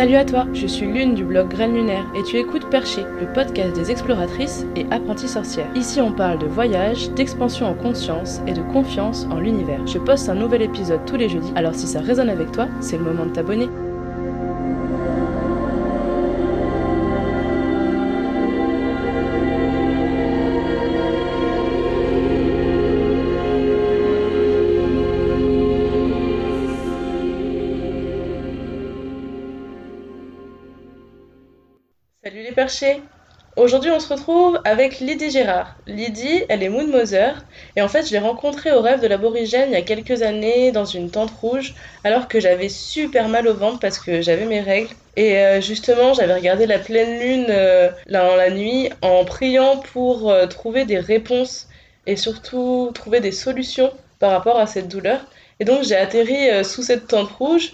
Salut à toi, je suis Lune du blog Graines Lunaire et tu écoutes Perché, le podcast des exploratrices et apprenties sorcières. Ici on parle de voyage, d'expansion en conscience et de confiance en l'univers. Je poste un nouvel épisode tous les jeudis, alors si ça résonne avec toi, c'est le moment de t'abonner. Aujourd'hui on se retrouve avec Lydie Gérard. Lydie, elle est Moon Mother et en fait je l'ai rencontrée au rêve de l'aborigène il y a quelques années dans une tente rouge alors que j'avais super mal au ventre parce que j'avais mes règles. Et euh, justement j'avais regardé la pleine lune euh, là, la nuit en priant pour euh, trouver des réponses et surtout trouver des solutions par rapport à cette douleur. Et donc j'ai atterri sous cette tente rouge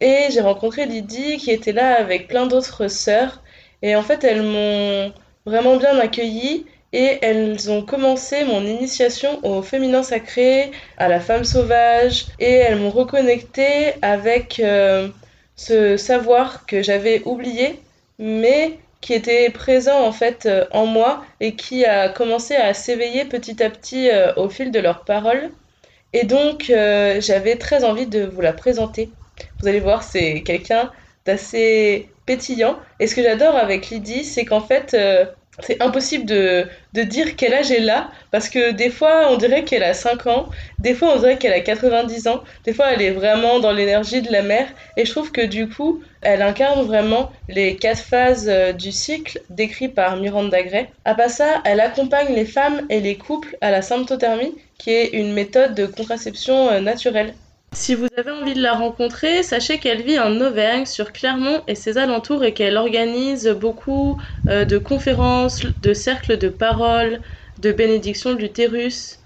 et j'ai rencontré Lydie qui était là avec plein d'autres sœurs et en fait, elles m'ont vraiment bien accueillie et elles ont commencé mon initiation au féminin sacré, à la femme sauvage, et elles m'ont reconnecté avec euh, ce savoir que j'avais oublié, mais qui était présent en fait euh, en moi et qui a commencé à s'éveiller petit à petit euh, au fil de leurs paroles. Et donc j'avais très envie de vous la présenter. Vous allez voir, c'est quelqu'un d'assez pétillant. Et ce que j'adore avec Lydie, c'est qu'en fait, euh, c'est impossible de, de, dire quel âge elle a, parce que des fois, on dirait qu'elle a 5 ans, des fois, on dirait qu'elle a 90 ans, des fois, elle est vraiment dans l'énergie de la mère. Et je trouve que du coup, elle incarne vraiment les quatre phases euh, du cycle décrits par Miranda Gray. À part ça, elle accompagne les femmes et les couples à la symptothermie, qui est une méthode de contraception euh, naturelle. Si vous avez envie de la rencontrer, sachez qu'elle vit en Auvergne, sur Clermont et ses alentours, et qu'elle organise beaucoup euh, de conférences, de cercles de parole, de bénédictions de l'utérus.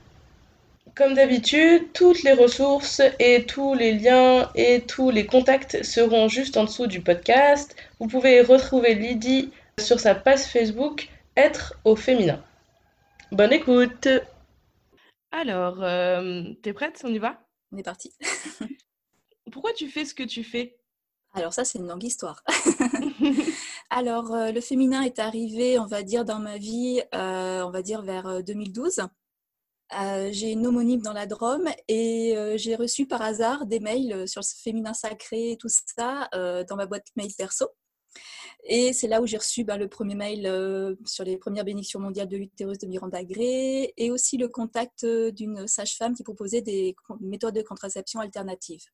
Comme d'habitude, toutes les ressources et tous les liens et tous les contacts seront juste en dessous du podcast. Vous pouvez retrouver Lydie sur sa page Facebook Être au féminin. Bonne écoute Alors, euh, t'es prête? On y va? On est parti. Pourquoi tu fais ce que tu fais? Alors ça, c'est une longue histoire. Alors, euh, le féminin est arrivé, on va dire, dans ma vie, euh, on va dire vers 2012. Euh, j'ai une homonyme dans la Drôme et j'ai reçu par hasard des mails sur le féminin sacré et tout ça dans ma boîte mail perso. Et c'est là où j'ai reçu ben, le premier mail euh, sur les premières bénédictions mondiales de l'utérus de Miranda Gray et aussi le contact euh, d'une sage-femme qui proposait des méthodes de contraception alternatives.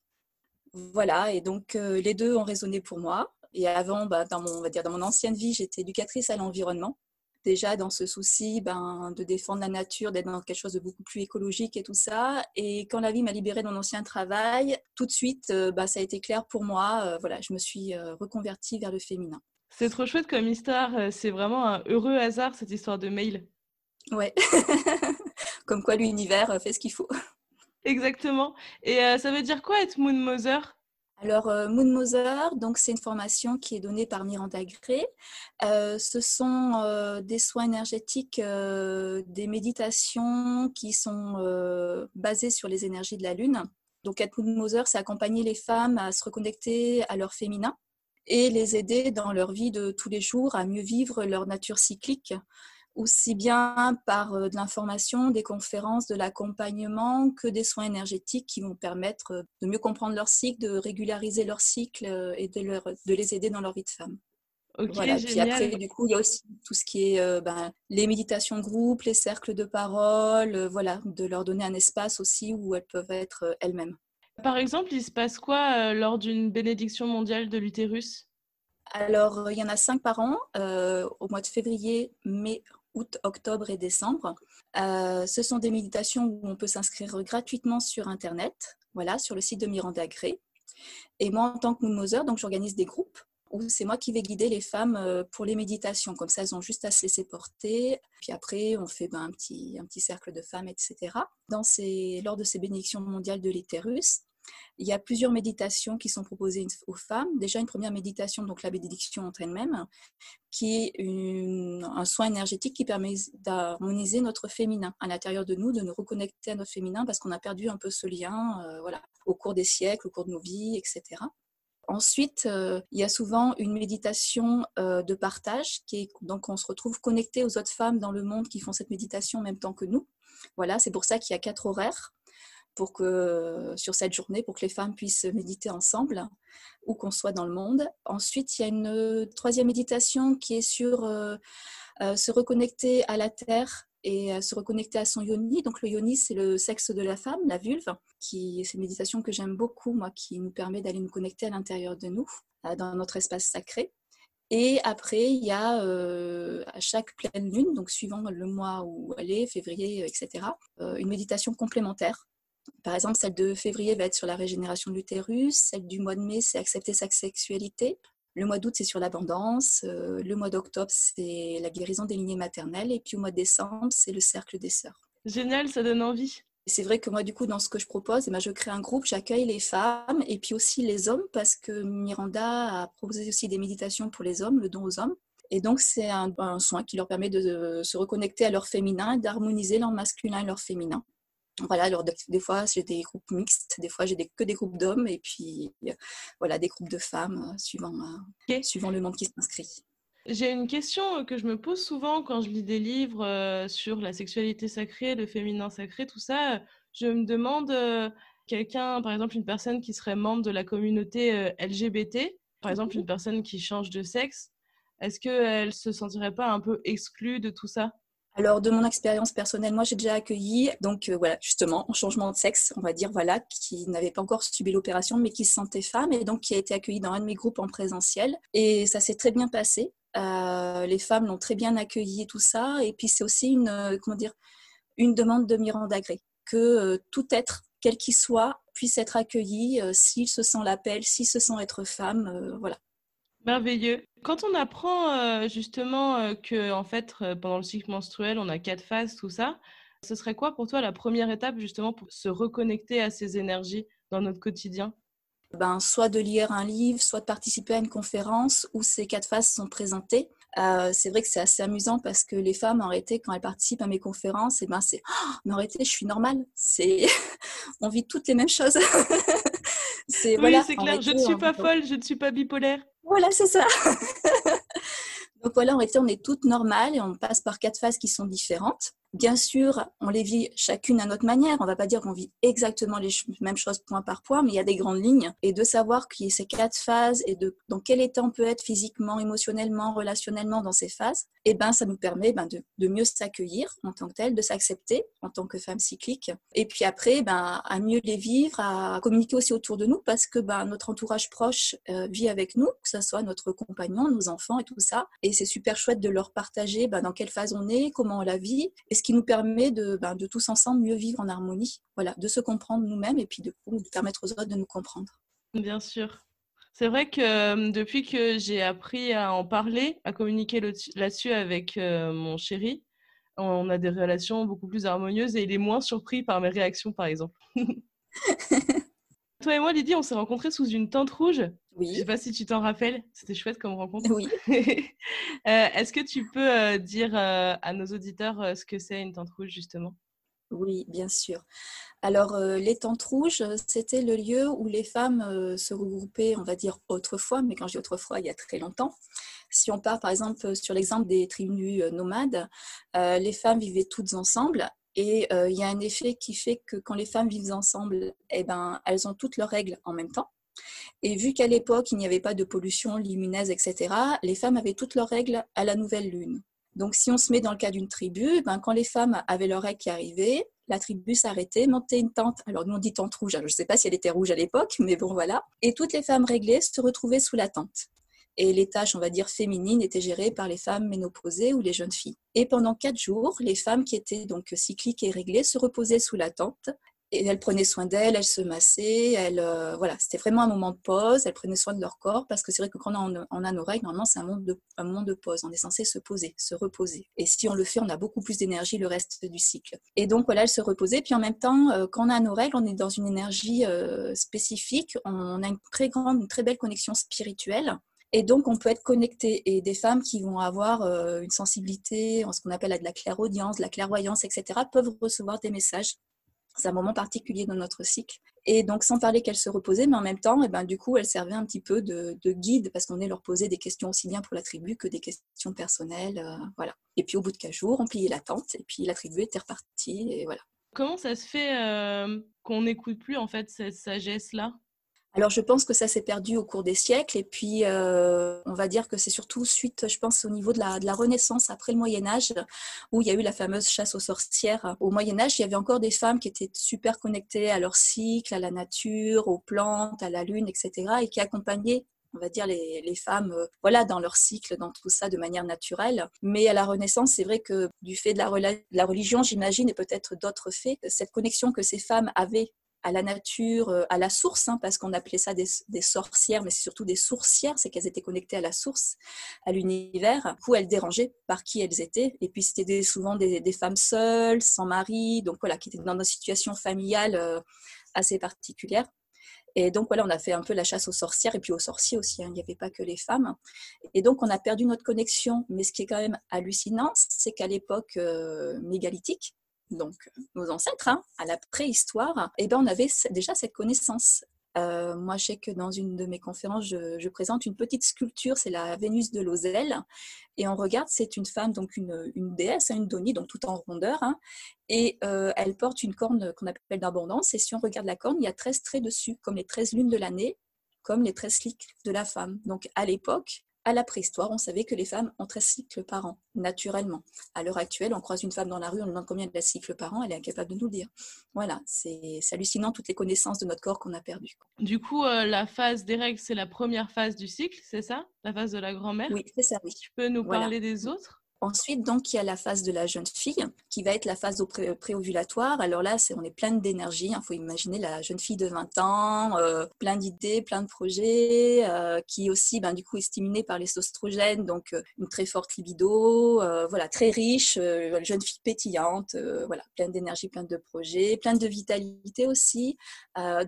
Voilà, et donc euh, les deux ont résonné pour moi. Et avant, ben, dans, mon, dans mon ancienne vie, j'étais éducatrice à l'environnement. Déjà dans ce souci ben, de défendre la nature, d'être dans quelque chose de beaucoup plus écologique et tout ça. Et quand la vie m'a libérée de mon ancien travail, tout de suite, ben, ça a été clair pour moi. voilà, je me suis reconvertie vers le féminin. C'est trop chouette comme histoire. Euh, c'est vraiment un heureux hasard, cette histoire de mail. Ouais. comme quoi l'univers euh, fait ce qu'il faut. Exactement. Et euh, ça veut dire quoi être Moon Mother alors, Moon Mother, donc c'est une formation qui est donnée par Miranda Gray. ce sont des soins énergétiques, des méditations qui sont basées sur les énergies de la Lune. Donc, être Moon Mother, c'est accompagner les femmes à se reconnecter à leur féminin et les aider dans leur vie de tous les jours à mieux vivre leur nature cyclique, aussi bien par euh, de l'information, des conférences, de l'accompagnement que des soins énergétiques qui vont permettre de mieux comprendre leur cycle, de régulariser leur cycle euh, et de, leur, de les aider dans leur vie de femme. voilà. Puis après, du coup, il y a aussi tout ce qui est euh, ben, les méditations de groupe, les cercles de parole, voilà, de leur donner un espace aussi où elles peuvent être elles-mêmes. Par exemple, il se passe quoi euh, lors d'une bénédiction mondiale de l'utérus? Alors, il y en a cinq par an, euh, au mois de février, mai, août, octobre et décembre. Euh, ce sont des méditations où on peut s'inscrire gratuitement sur Internet, voilà, sur le site de Miranda Gray. Et moi, en tant que Moon donc j'organise des groupes où c'est moi qui vais guider les femmes euh, pour les méditations. Comme ça, elles ont juste à se laisser porter. Puis après, on fait ben, un, petit, un petit cercle de femmes, etc. Dans ces, lors de ces bénédictions mondiales de l'utérus, il y a plusieurs méditations qui sont proposées aux femmes. Déjà, une première méditation, donc la bénédiction entre elles-mêmes, qui est un soin énergétique qui permet d'harmoniser notre féminin à l'intérieur de nous, de nous reconnecter à notre féminin parce qu'on a perdu un peu ce lien euh, voilà, au cours des siècles, au cours de nos vies, etc. Ensuite, il y a souvent une méditation de partage qui est donc on se retrouve connecté aux autres femmes dans le monde qui font cette méditation en même temps que nous. Voilà, c'est pour ça qu'il y a quatre horaires pour que sur cette journée pour que les femmes puissent méditer ensemble où qu'on soit dans le monde. Ensuite, il y a une troisième méditation qui est sur se reconnecter à la terre et se reconnecter à son yoni. Donc le yoni, c'est le sexe de la femme, la vulve, qui c'est une méditation que j'aime beaucoup, moi, qui nous permet d'aller nous connecter à l'intérieur de nous, dans notre espace sacré. Et après, il y a à chaque pleine lune, donc suivant le mois où elle est, février, etc., une méditation complémentaire. Par exemple, celle de février va être sur la régénération de l'utérus, celle du mois de mai, c'est accepter sa sexualité, le mois d'août, c'est sur l'abondance. Euh, le mois d'octobre, c'est la guérison des lignées maternelles. Et puis au mois de décembre, c'est le cercle des sœurs. Génial, ça donne envie. C'est vrai que moi, du coup, dans ce que je propose, eh ben, je crée un groupe, j'accueille les femmes et puis aussi les hommes parce que Miranda a proposé aussi des méditations pour les hommes, le don aux hommes. Et donc, c'est un, un soin qui leur permet de se reconnecter à leur féminin, d'harmoniser leur masculin et leur féminin. Voilà, alors des fois j'ai des groupes mixtes, des fois j'ai que des groupes d'hommes et puis voilà des groupes de femmes euh, suivant, euh, suivant le monde qui s'inscrit. J'ai une question que je me pose souvent quand je lis des livres euh, sur la sexualité sacrée, le féminin sacré, tout ça. Je me demande, quelqu'un, par exemple une personne qui serait membre de la communauté LGBT, par exemple une personne qui change de sexe, est-ce qu'elle se sentirait pas un peu exclue de tout ça? Alors, de mon expérience personnelle, moi, j'ai déjà accueilli, donc euh, voilà, justement, en changement de sexe, on va dire, voilà, qui n'avait pas encore subi l'opération, mais qui se sentait femme, et donc qui a été accueilli dans un de mes groupes en présentiel. Et ça s'est très bien passé. Euh, les femmes l'ont très bien accueilli tout ça. Et puis, c'est aussi une, euh, comment dire, une demande de Miranda Gray, que tout être, quel qu'il soit, puisse être accueilli s'il se sent l'appel, s'il se sent être femme, voilà. Merveilleux. Quand on apprend euh, justement euh, que en fait euh, pendant le cycle menstruel on a quatre phases, tout ça, ce serait quoi pour toi la première étape justement pour se reconnecter à ces énergies dans notre quotidien? Ben, soit de lire un livre, soit de participer à une conférence où ces quatre phases sont présentées. c'est vrai que c'est assez amusant parce que les femmes, en réalité, quand elles participent à mes conférences, et eh ben c'est oh, mais en réalité, je suis normale. C'est on vit toutes les mêmes choses. c'est oui, c'est clair. je ne suis pas folle, je ne suis pas bipolaire. Voilà, c'est ça. Donc voilà, en réalité, on est toutes normales et on passe par quatre phases qui sont différentes. Bien sûr, on les vit chacune à notre manière. On ne va pas dire qu'on vit exactement les mêmes choses point par point, mais il y a des grandes lignes. Et de savoir qu'il y a ces quatre phases et dans quel état on peut être physiquement, émotionnellement, relationnellement dans ces phases, eh ben, ça nous permet ben, de, mieux s'accueillir en tant que tel, de s'accepter en tant que femme cyclique. Et puis après, ben, à mieux les vivre, à communiquer aussi autour de nous parce que ben, notre entourage proche euh, vit avec nous, que ce soit notre compagnon, nos enfants et tout ça. Et c'est super chouette de leur partager dans quelle phase on est, comment on la vit. Ce qui nous permet de, ben, de tous ensemble mieux vivre en harmonie, voilà, de se comprendre nous-mêmes et puis de, de permettre aux autres de nous comprendre. Bien sûr. C'est vrai que euh, depuis que j'ai appris à en parler, à communiquer là-dessus avec euh, mon chéri, on a des relations beaucoup plus harmonieuses et il est moins surpris par mes réactions, par exemple. Toi et moi, Lydie, on s'est rencontrés sous une tente rouge. Oui. Je ne sais pas si tu t'en rappelles. C'était chouette comme rencontre. Oui. Euh, est-ce que tu peux dire à nos auditeurs ce que c'est une tente rouge, justement? Oui, bien sûr. Alors, euh, les tentes rouges, c'était le lieu où les femmes euh, se regroupaient, on va dire autrefois, mais quand je dis autrefois, il y a très longtemps. Si on part par exemple sur l'exemple des tribus euh, nomades, les femmes vivaient toutes ensemble et il y a un effet qui fait que quand les femmes vivent ensemble, eh ben, elles ont toutes leurs règles en même temps. Et vu qu'à l'époque, il n'y avait pas de pollution lumineuse, etc., les femmes avaient toutes leurs règles à la nouvelle lune. Donc, si on se met dans le cas d'une tribu, ben, quand les femmes avaient leur règle qui arrivait, la tribu s'arrêtait, montait une tente. Alors, nous, on dit tente rouge. je ne sais pas si elle était rouge à l'époque, mais bon, voilà. Et toutes les femmes réglées se retrouvaient sous la tente. Et les tâches, on va dire, féminines étaient gérées par les femmes ménopausées ou les jeunes filles. Et pendant quatre jours, les femmes qui étaient donc cycliques et réglées se reposaient sous la tente et elle prenait soin d'elle, elle se massait, elle, euh, voilà, c'était vraiment un moment de pause, elle prenait soin de leur corps, parce que c'est vrai que quand on a, on a nos règles, normalement, c'est un, moment de, un moment de pause, on est censé se poser, se reposer. Et si on le fait, on a beaucoup plus d'énergie le reste du cycle. Et donc, voilà, elle se reposait, puis en même temps, euh, quand on a nos règles, on est dans une énergie euh, spécifique, on a une très grande, une très belle connexion spirituelle, et donc, on peut être connecté. Et des femmes qui vont avoir une sensibilité, en ce qu'on appelle de la clairaudience, de la clairvoyance, etc., peuvent recevoir des messages C'est un moment particulier dans notre cycle. Et donc, sans parler qu'elle se reposait, mais en même temps, eh ben, du coup, elle servait un petit peu de, guide parce qu'on est leur poser des questions aussi bien pour la tribu que des questions personnelles. Euh, voilà. Et puis, au bout de 15 jours, on pliait la tente et puis la tribu était repartie. Et voilà. Comment ça se fait euh, qu'on n'écoute plus en fait cette sagesse-là? Alors je pense que ça s'est perdu au cours des siècles et puis euh, on va dire que c'est surtout suite, je pense, au niveau de la, de la, Renaissance après le Moyen Âge où il y a eu la fameuse chasse aux sorcières. Au Moyen Âge, il y avait encore des femmes qui étaient super connectées à leur cycle, à la nature, aux plantes, à la lune, etc. et qui accompagnaient on va dire les, les, femmes euh, voilà dans leur cycle dans tout ça de manière naturelle mais à la renaissance c'est vrai que du fait de la, de la religion j'imagine et peut-être d'autres faits cette connexion que ces femmes avaient à la nature, euh, à la source, hein, parce qu'on appelait ça des, sorcières, mais c'est surtout des sourcières, c'est qu'elles étaient connectées à la source, à l'univers. Coup, elles dérangeaient par qui elles étaient. Et puis, c'était souvent des, femmes seules, sans mari, donc voilà, qui étaient dans une situation familiale euh, assez particulière. Et donc voilà, on a fait un peu la chasse aux sorcières et puis aux sorciers aussi. Hein. il n'y avait pas que les femmes. Et donc on a perdu notre connexion. Mais ce qui est quand même hallucinant, c'est qu'à l'époque euh, mégalithique, donc nos ancêtres, hein, à la préhistoire, eh ben, on avait déjà cette connaissance. Euh, moi, je sais que dans une de mes conférences, je, présente une petite sculpture, c'est la Vénus de Lozelle, et on regarde, c'est une femme, donc une, déesse, hein, une donie, donc tout en rondeur, hein, et euh, elle porte une corne qu'on appelle d'abondance, et si on regarde la corne, il y a 13 traits dessus, comme les 13 lunes de l'année, comme les 13 cycles de la femme. Donc à l'époque, à la préhistoire, on savait que les femmes ont 13 cycles par an, naturellement. À l'heure actuelle, on croise une femme dans la rue, on demande combien de cycles par an, elle est incapable de nous le dire. Voilà, c'est hallucinant toutes les connaissances de notre corps qu'on a perdues. Du coup, euh, la phase des règles, c'est la première phase du cycle, c'est ça? La phase de la grand-mère? Oui, c'est ça, oui. Tu peux nous parler des autres? Ensuite, donc, il y a la phase de la jeune fille qui va être la phase préovulatoire. Alors là, c'est, on est plein d'énergie. Il hein. faut imaginer la jeune fille de 20 ans, euh, plein d'idées, plein de projets, euh, qui aussi, ben, du coup, est stimulée par les oestrogènes, donc euh, une très forte libido, voilà, très riche, jeune fille pétillante, voilà, pleine d'énergie, plein de projets, plein de vitalité aussi.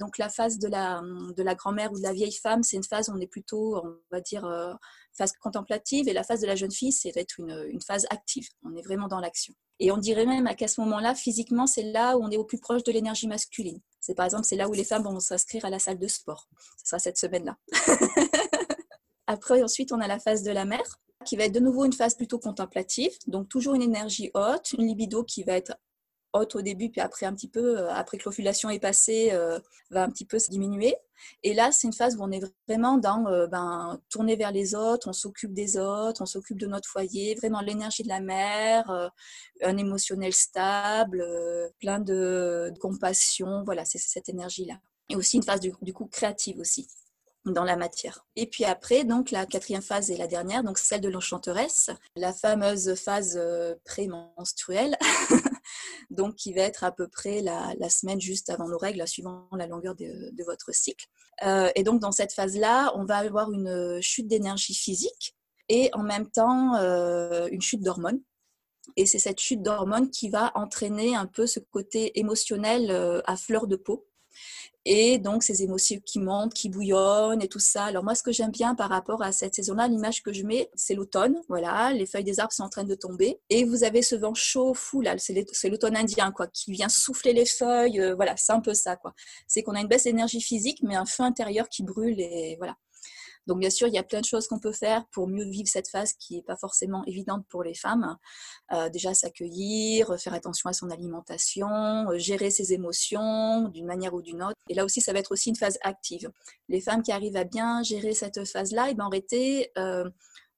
donc la phase de la, de la grand-mère ou de la vieille femme, c'est une phase où on est plutôt, on va dire, phase contemplative et la phase de la jeune fille, c'est d'être une, une, phase active. On est vraiment dans l'action. Et on dirait même qu'à ce moment-là, physiquement, c'est là où on est au plus proche de l'énergie masculine. C'est par exemple, c'est là où les femmes vont s'inscrire à la salle de sport. Ce sera cette semaine-là. Après, ensuite, on a la phase de la mère, qui va être de nouveau une phase plutôt contemplative, donc toujours une énergie haute, une libido qui va être haute au début, puis après un petit peu, euh, après que l'ovulation est passée, euh, va un petit peu se diminuer. Et là, c'est une phase où on est vraiment dans euh, ben, tourner vers les autres, on s'occupe des autres, on s'occupe de notre foyer, vraiment l'énergie de la mère, un émotionnel stable, plein de, compassion. Voilà, c'est cette énergie-là. Et aussi une phase du, du coup créative aussi dans la matière. Et puis après, donc la quatrième phase et la dernière, donc celle de l'enchanteresse, la fameuse phase prémenstruelle, donc qui va être à peu près la, semaine juste avant nos règles, suivant la longueur de, votre cycle. Euh, et donc dans cette phase-là, on va avoir une chute d'énergie physique et en même temps euh, une chute d'hormones. Et c'est cette chute d'hormones qui va entraîner un peu ce côté émotionnel euh, à fleur de peau et donc ces émotions qui montent, qui bouillonnent et tout ça. Alors moi, ce que j'aime bien par rapport à cette saison-là, l'image que je mets, c'est l'automne. Voilà, les feuilles des arbres sont en train de tomber et vous avez ce vent chaud, fou là, c'est l'automne indien quoi, qui vient souffler les feuilles. Euh, voilà, c'est un peu ça quoi. C'est qu'on a une baisse d'énergie physique, mais un feu intérieur qui brûle et voilà. Donc bien sûr, il y a plein de choses qu'on peut faire pour mieux vivre cette phase qui n'est pas forcément évidente pour les femmes. Euh, déjà s'accueillir, faire attention à son alimentation, euh, gérer ses émotions d'une manière ou d'une autre. Là aussi, ça va être aussi une phase active. Les femmes qui arrivent à bien gérer cette phase-là, et eh ben, en réalité, euh,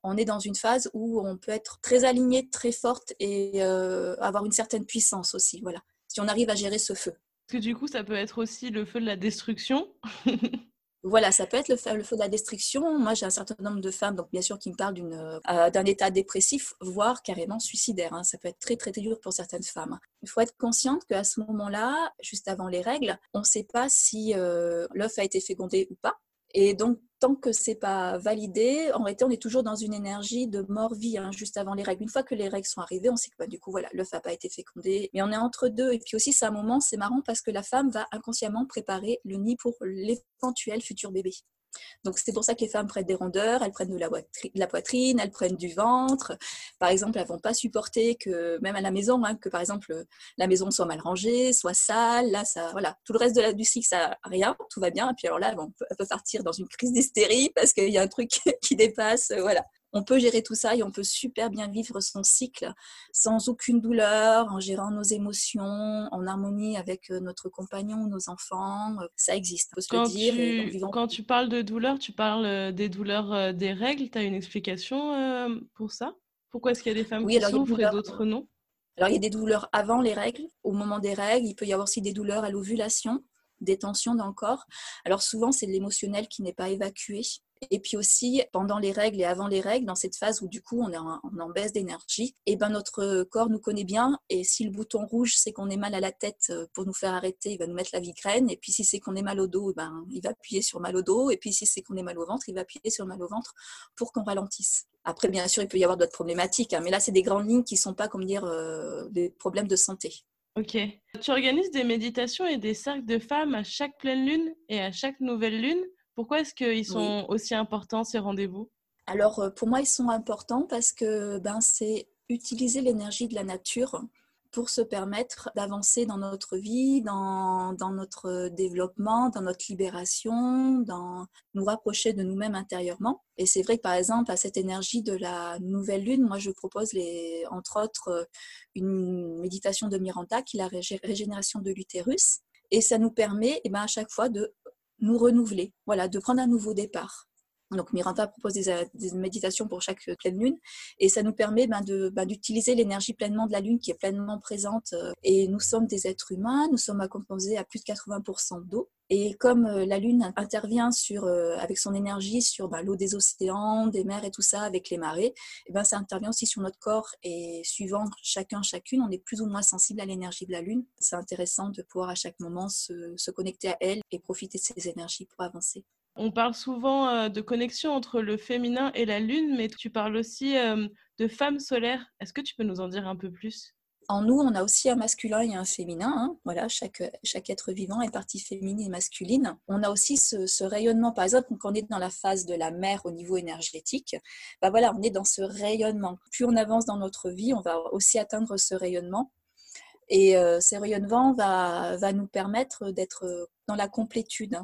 on est dans une phase où on peut être très aligné, très forte et avoir une certaine puissance aussi. Voilà. Si on arrive à gérer ce feu. Parce que du coup, ça peut être aussi le feu de la destruction. Voilà, ça peut être le, le feu de la destruction. Moi, j'ai un certain nombre de femmes, donc bien sûr, qui me parlent euh, d'un état dépressif, voire carrément suicidaire. Hein. Ça peut être très, très, dur pour certaines femmes. Il faut être consciente qu'à ce moment-là, juste avant les règles, on ne sait pas si euh, l'œuf a été fécondé ou pas. Et donc, tant que c'est pas validé, en réalité, on est toujours dans une énergie de mort-vie, hein, juste avant les règles. Une fois que les règles sont arrivées, on sait que bah, du coup, voilà, l'œuf n'a pas été fécondé, mais on est entre deux. Et puis aussi, c'est un moment, c'est marrant parce que la femme va inconsciemment préparer le nid pour l'éventuel futur bébé. Donc c'est pour ça que les femmes prennent des rondeurs, elles prennent de la, poitrine, elles prennent du ventre. Par exemple, elles vont pas supporter que, même à la maison, hein, que par exemple la maison soit mal rangée, soit sale. Là, ça, voilà, tout le reste de la, du cycle, ça rien, tout va bien. Et puis alors là, on peut, partir dans une crise d'hystérie parce qu'il y a un truc qui dépasse. Voilà on peut gérer tout ça et on peut super bien vivre son cycle sans aucune douleur, en gérant nos émotions, en harmonie avec euh, notre compagnon ou nos enfants. Euh, ça existe, on quand Tu, Quand tu parles de douleur, tu parles euh, des douleurs des règles. Tu as une explication pour ça? Pourquoi est-ce qu'il y a des femmes qui souffrent et d'autres non? Alors, il y a des douleurs avant les règles, au moment des règles. Il peut y avoir aussi des douleurs à l'ovulation, des tensions dans le corps. Alors, souvent, c'est l'émotionnel qui n'est pas évacué. Et puis aussi, pendant les règles et avant les règles, dans cette phase où du coup on est en, baisse d'énergie, et eh ben notre corps nous connaît bien. Et si le bouton rouge, c'est qu'on est mal à la tête euh, pour nous faire arrêter, il va nous mettre la migraine. Et puis si c'est qu'on est mal au dos, eh ben, il va appuyer sur mal au dos. Et puis si c'est qu'on est mal au ventre, il va appuyer sur mal au ventre pour qu'on ralentisse. Après, bien sûr, il peut y avoir d'autres problématiques, hein, mais là, c'est des grandes lignes qui ne sont pas, comme dire, euh, des problèmes de santé. Ok. Tu organises des méditations et des cercles de femmes à chaque pleine lune et à chaque nouvelle lune. Pourquoi est-ce qu'ils sont aussi importants, ces rendez-vous? Alors, euh, pour moi, ils sont importants parce que ben, c'est utiliser l'énergie de la nature pour se permettre d'avancer dans notre vie, dans, dans, notre développement, dans notre libération, dans nous rapprocher de nous-mêmes intérieurement. Et c'est vrai que par exemple, à cette énergie de la nouvelle lune, moi je propose les, entre autres une méditation de Miranda qui est la régénération de l'utérus. Et ça nous permet eh ben, à chaque fois de nous renouveler, voilà, de prendre un nouveau départ. Donc Miranda propose des, méditations pour chaque pleine lune et ça nous permet ben, ben, d'utiliser l'énergie pleinement de la lune qui est pleinement présente. Euh, et nous sommes des êtres humains, nous sommes composer à plus de 80% d'eau. Et comme euh, la lune intervient sur, euh, avec son énergie sur ben, l'eau des océans, des mers et tout ça, avec les marées, et ben, ça intervient aussi sur notre corps. Et suivant chacun, chacune, on est plus ou moins sensible à l'énergie de la lune. C'est intéressant de pouvoir à chaque moment se, connecter à elle et profiter de ces énergies pour avancer. On parle souvent euh, de connexion entre le féminin et la lune, mais tu parles aussi euh, de femme solaire. Est-ce que tu peux nous en dire un peu plus? En nous, on a aussi un masculin et un féminin. Hein. Voilà, chaque, chaque être vivant est partie féminine et masculine. On a aussi ce, rayonnement, par exemple, quand on est dans la phase de la mer au niveau énergétique, bah voilà, on est dans ce rayonnement. Plus on avance dans notre vie, on va aussi atteindre ce rayonnement. Et euh, ce rayonnement va, va nous permettre d'être dans la complétude.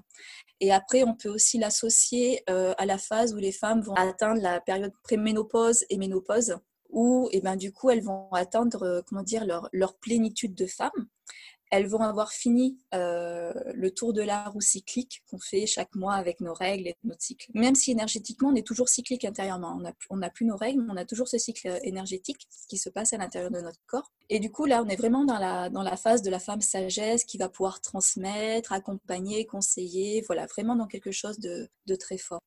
Et après, on peut aussi l'associer euh, à la phase où les femmes vont atteindre la période préménopause et ménopause, où eh ben, du coup, elles vont atteindre euh, comment dire, leur, leur plénitude de femme elles vont avoir fini euh, le tour de la roue cyclique qu'on fait chaque mois avec nos règles et notre cycle. Même si énergétiquement, on est toujours cyclique intérieurement. On n'a plus nos règles, mais on a toujours ce cycle énergétique qui se passe à l'intérieur de notre corps. Et du coup, là, on est vraiment dans la, dans la phase de la femme sagesse qui va pouvoir transmettre, accompagner, conseiller, voilà, vraiment dans quelque chose de, de très fort.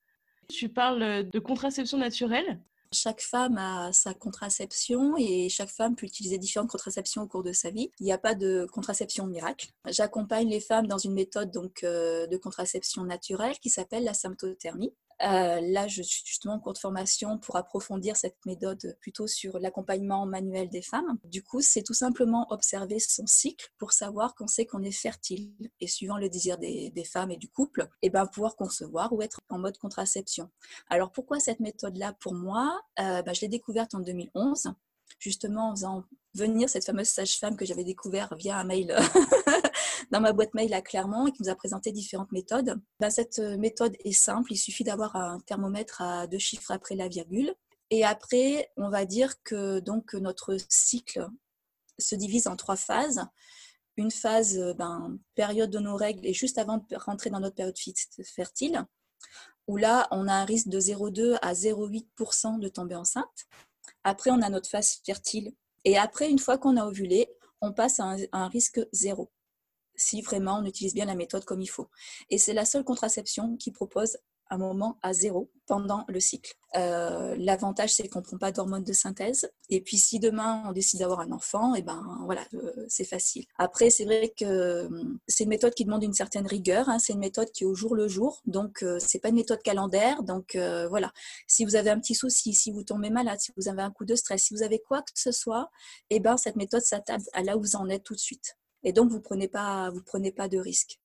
Tu parles de contraception naturelle? Chaque femme a sa contraception et chaque femme peut utiliser différentes contraceptions au cours de sa vie. Il n'y a pas de contraception miracle. J'accompagne les femmes dans une méthode donc, euh, de contraception naturelle qui s'appelle la symptothermie. Euh, là, je suis justement en cours de formation pour approfondir cette méthode plutôt sur l'accompagnement manuel des femmes. Du coup, c'est tout simplement observer son cycle pour savoir qu'on sait qu'on est fertile et suivant le désir des, femmes et du couple, et eh ben pouvoir concevoir ou être en mode contraception. Alors pourquoi cette méthode-là pour moi? Euh, ben, Je l'ai découverte en 2011 justement en faisant venir cette fameuse sage-femme que j'avais découvert via un mail dans ma boîte mail à Clermont et qui nous a présenté différentes méthodes. Ben, cette euh, méthode est simple, il suffit d'avoir un thermomètre à deux chiffres après la virgule. Et après, on va dire que donc notre cycle se divise en trois phases. Une phase, euh, ben, période de nos règles et juste avant de rentrer dans notre période fertile, où là, on a un risque de 0,2 à 0,8% de tomber enceinte. Après, on a notre phase fertile. Et après, une fois qu'on a ovulé, on passe à un, risque zéro, si vraiment on utilise bien la méthode comme il faut. Et c'est la seule contraception qui propose un moment à zéro pendant le cycle. Euh, l'avantage, c'est qu'on ne prend pas d'hormones de synthèse. Et puis, si demain on décide d'avoir un enfant, et eh ben voilà, euh, c'est facile. Après, c'est vrai que hum, c'est une méthode qui demande une certaine rigueur. Hein. c'est une méthode qui est au jour le jour. Donc, euh, c'est pas une méthode calendaire. Donc, voilà. Si vous avez un petit souci, si vous tombez malade, si vous avez un coup de stress, si vous avez quoi que ce soit, et eh ben cette méthode s'attable à là où vous en êtes tout de suite. Et donc, vous prenez pas, vous prenez pas de risque.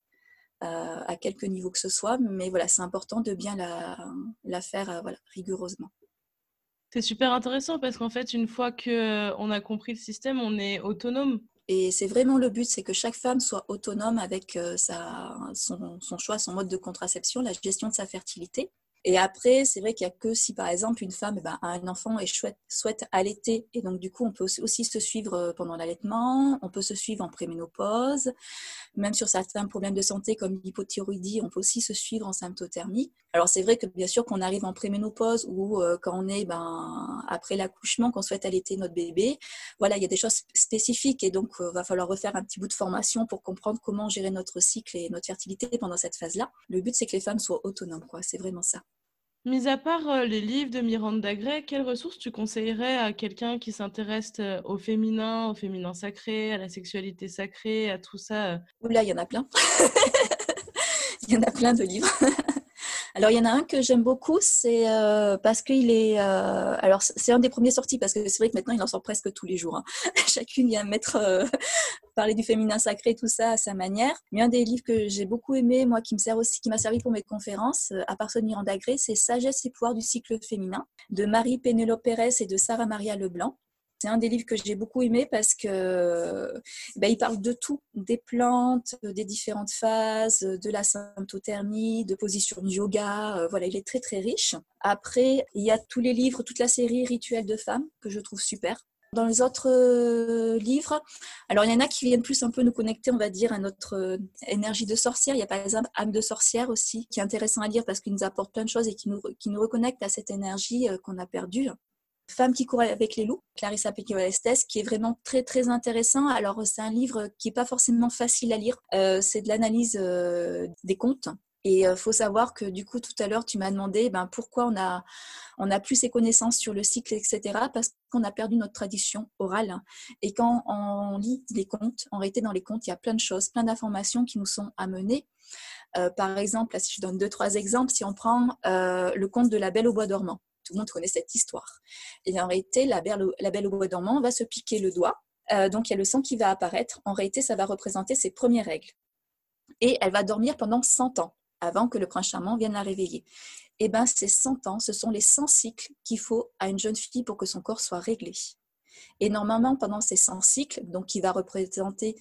à quelque niveau que ce soit. Mais voilà, c'est important de bien la, la faire voilà, rigoureusement. C'est super intéressant parce qu'en fait, une fois qu'on a compris le système, on est autonome. Et c'est vraiment le but, c'est que chaque femme soit autonome avec sa, son, son, choix, son mode de contraception, la gestion de sa fertilité. Et après, c'est vrai qu'il n'y a que si, par exemple, une femme eh ben, a un enfant et souhaite, souhaite allaiter, et donc du coup, on peut aussi se suivre euh, pendant l'allaitement, on peut se suivre en préménopause, même sur certains problèmes de santé comme l'hypothyroïdie, on peut aussi se suivre en symptothermie. Alors c'est vrai que bien sûr qu'on arrive en préménopause ou euh, quand on est ben, après l'accouchement, qu'on souhaite allaiter notre bébé, voilà, il y a des choses spécifiques et donc il euh, va falloir refaire un petit bout de formation pour comprendre comment gérer notre cycle et notre fertilité pendant cette phase-là. Le but, c'est que les femmes soient autonomes, quoi. C'est vraiment ça. Mis à part euh, les livres de Miranda Gray, quelles ressources tu conseillerais à quelqu'un qui s'intéresse euh, au féminin, au féminin sacré, à la sexualité sacrée, à tout ça euh? Oula, il y en a plein. Il y en a plein de livres. Alors, il y en a un que j'aime beaucoup, c'est euh, parce qu'il est. Euh, alors, c'est un des premiers sortis parce que c'est vrai que maintenant, il en sort presque tous les jours. Hein. Chacune vient mettre. Euh, parler du féminin sacré, tout ça à sa manière. Mais un des livres que j'ai beaucoup aimé, moi, qui me sert aussi, qui m'a servi pour mes conférences, à part celui Miranda Gray, c'est Sagesse et pouvoir du cycle féminin de Marie Pénélope Pérez et de Sarah Maria Leblanc. C'est un des livres que j'ai beaucoup aimé parce que ben, il parle de tout, des plantes, des différentes phases, de la symptothermie, de position de yoga. Euh, voilà, il est très très riche. Après, il y a tous les livres, toute la série Rituels de femmes que je trouve super. Dans les autres euh, livres, alors il y en a qui viennent plus un peu nous connecter, on va dire, à notre euh, énergie de sorcière. Il y a par exemple Âme de sorcière aussi, qui est intéressant à lire parce qu'il nous apporte plein de choses et qui nous, qui nous reconnecte à cette énergie qu'on a perdue. Femme qui court avec les loups, Clarissa Pinkola-Estes, qui est vraiment très très intéressant. Alors c'est un livre qui est pas forcément facile à lire. Euh, c'est de l'analyse euh, des contes. Et euh, faut savoir que du coup, tout à l'heure, tu m'as demandé ben, pourquoi on a, on a plus ces connaissances sur le cycle, etc. Parce qu'on a perdu notre tradition orale. Et quand on lit les contes, en réalité, dans les contes, il y a plein de choses, plein d'informations qui nous sont amenées. par exemple, si je donne deux, trois exemples, si on prend le conte de la Belle au bois dormant tout le monde connaît cette histoire. Et en réalité, la belle, la belle au bois dormant va se piquer le doigt. Euh, donc il y a le sang qui va apparaître. En réalité, ça va représenter ses premières règles. Et elle va dormir pendant 100 ans avant que le prince charmant vienne la réveiller. Et eh bien, ces 100 ans, ce sont les 100 cycles qu'il faut à une jeune fille pour que son corps soit réglé. Et normalement, pendant ces 100 cycles, donc qui va représenter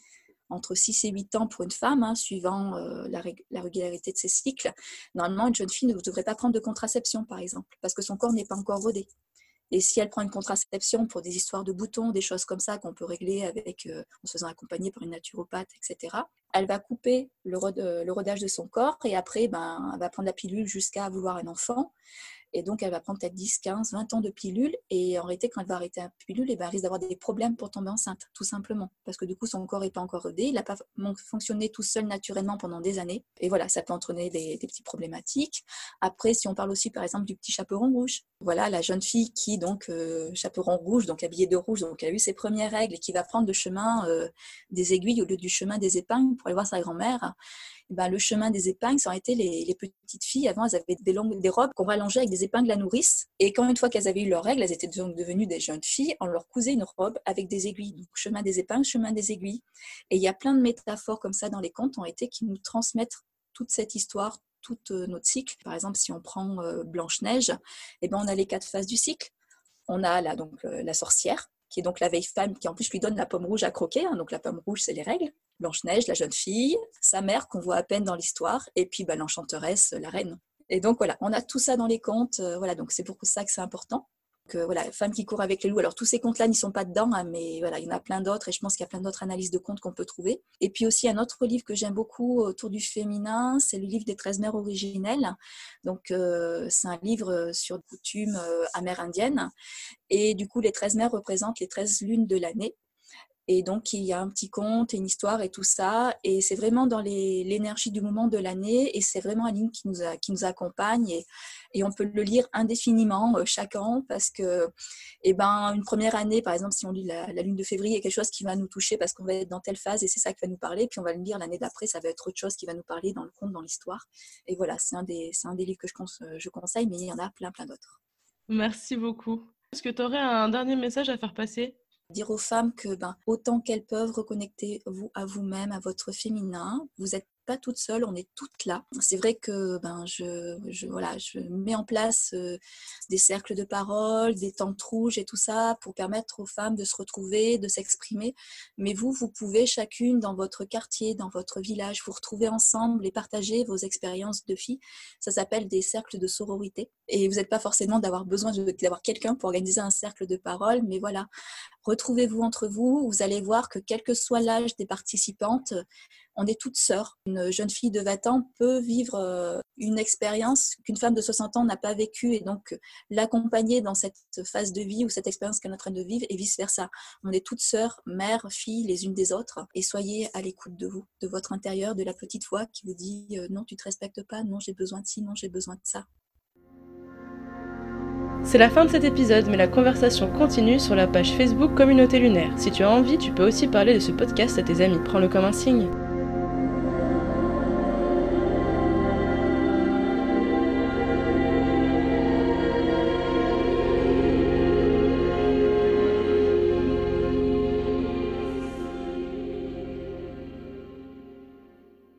entre 6 et 8 ans pour une femme, hein, suivant euh, la, régularité de ses cycles. Normalement, une jeune fille ne devrait pas prendre de contraception, par exemple, parce que son corps n'est pas encore rodé. Et si elle prend une contraception pour des histoires de boutons, des choses comme ça qu'on peut régler avec, euh, en se faisant accompagner par une naturopathe, etc., elle va couper le, le rodage de son corps et après, ben, elle va prendre la pilule jusqu'à vouloir un enfant. Et donc, elle va prendre peut-être 10, 15, 20 ans de pilule. Et en réalité, quand elle va arrêter la pilule, ben, elle risque d'avoir des problèmes pour tomber enceinte, tout simplement. Parce que du coup, son corps n'est pas encore rodé. Il n'a pas fonctionné tout seul naturellement pendant des années. Et voilà, ça peut entraîner des, des petites problématiques. Après, si on parle aussi, par exemple, du petit chaperon rouge. Voilà, la jeune fille qui, donc, euh, chaperon rouge, donc habillée de rouge, donc a eu ses premières règles et qui va prendre le chemin euh, des aiguilles au lieu du chemin des épingles pour aller voir sa grand-mère. Ben, le chemin des épingles, ça aurait été les, petites filles. Avant, elles avaient des, longues, robes qu'on rallongeait avec des épingles à nourrice. Et quand une fois qu'elles avaient eu leurs règles, elles étaient donc devenues des jeunes filles, on leur cousait une robe avec des aiguilles. Donc, chemin des épingles, chemin des aiguilles. Et il y a plein de métaphores comme ça dans les contes ont été qui nous transmettent toute cette histoire, tout euh, notre cycle. Par exemple, si on prend euh, Blanche-Neige, eh ben, on a les quatre phases du cycle. On a là, donc, la sorcière, qui est donc la vieille femme qui en plus lui donne la pomme rouge à croquer. Hein. donc la pomme rouge, c'est les règles. Blanche-Neige, la jeune fille, sa mère qu'on voit à peine dans l'histoire, et puis bah, l'enchanteresse, la reine. Et donc voilà, on a tout ça dans les contes. Euh, voilà, donc c'est pour ça que c'est important. Que, voilà, femme qui court avec les loups. Alors tous ces contes-là n'y sont pas dedans, hein, mais voilà, il y en a plein d'autres et je pense qu'il y a plein d'autres analyses de contes qu'on peut trouver. Et puis aussi un autre livre que j'aime beaucoup autour du féminin, c'est le livre des 13 mères originelles. Donc euh, c'est un livre sur coutumes euh, amérindiennes et du coup les 13 mères représentent les 13 lunes de l'année. Et donc, il y a un petit conte, une histoire et tout ça. Et c'est vraiment dans l'énergie du moment de l'année. Et c'est vraiment un livre qui nous, accompagne. Et, et, on peut le lire indéfiniment euh, chaque an parce que, eh ben, une première année, par exemple, si on lit la, lune de février, il y a quelque chose qui va nous toucher parce qu'on va être dans telle phase et c'est ça qui va nous parler. Puis on va le lire l'année d'après, ça va être autre chose qui va nous parler dans le conte, dans l'histoire. Et voilà, c'est un, des, livres que je conseille, mais il y en a plein, plein d'autres. Merci beaucoup. Est-ce que tu aurais un dernier message à faire passer? Dire aux femmes que ben, autant qu'elles peuvent reconnecter vous à vous-même, à votre féminin, vous êtes pas toutes seules, on est toutes là. C'est vrai que ben, je, je, voilà, je mets en place euh, des cercles de parole, des tentes rouges et tout ça pour permettre aux femmes de se retrouver, de s'exprimer. Mais vous, vous pouvez chacune dans votre quartier, dans votre village, vous retrouver ensemble et partager vos expériences de filles. Ça s'appelle des cercles de sororité. Et vous n'êtes pas forcément d'avoir besoin d'avoir quelqu'un pour organiser un cercle de parole, mais voilà, retrouvez-vous entre vous. Vous allez voir que quel que soit l'âge des participantes, on est toutes sœurs. Une jeune fille de 20 ans peut vivre euh, une expérience qu'une femme de 60 ans n'a pas vécue et donc l'accompagner dans cette phase de vie ou cette expérience qu'elle est en train de vivre et vice-versa. On est toutes sœurs, mères, filles les unes des autres et soyez à l'écoute de vous, de votre intérieur, de la petite voix qui vous dit euh, non, tu te respectes pas, non, j'ai besoin de ci, non, j'ai besoin de ça. C'est la fin de cet épisode, mais la conversation continue sur la page Facebook Communauté Lunaire. Si tu as envie, tu peux aussi parler de ce podcast à tes amis. Prends-le comme un signe.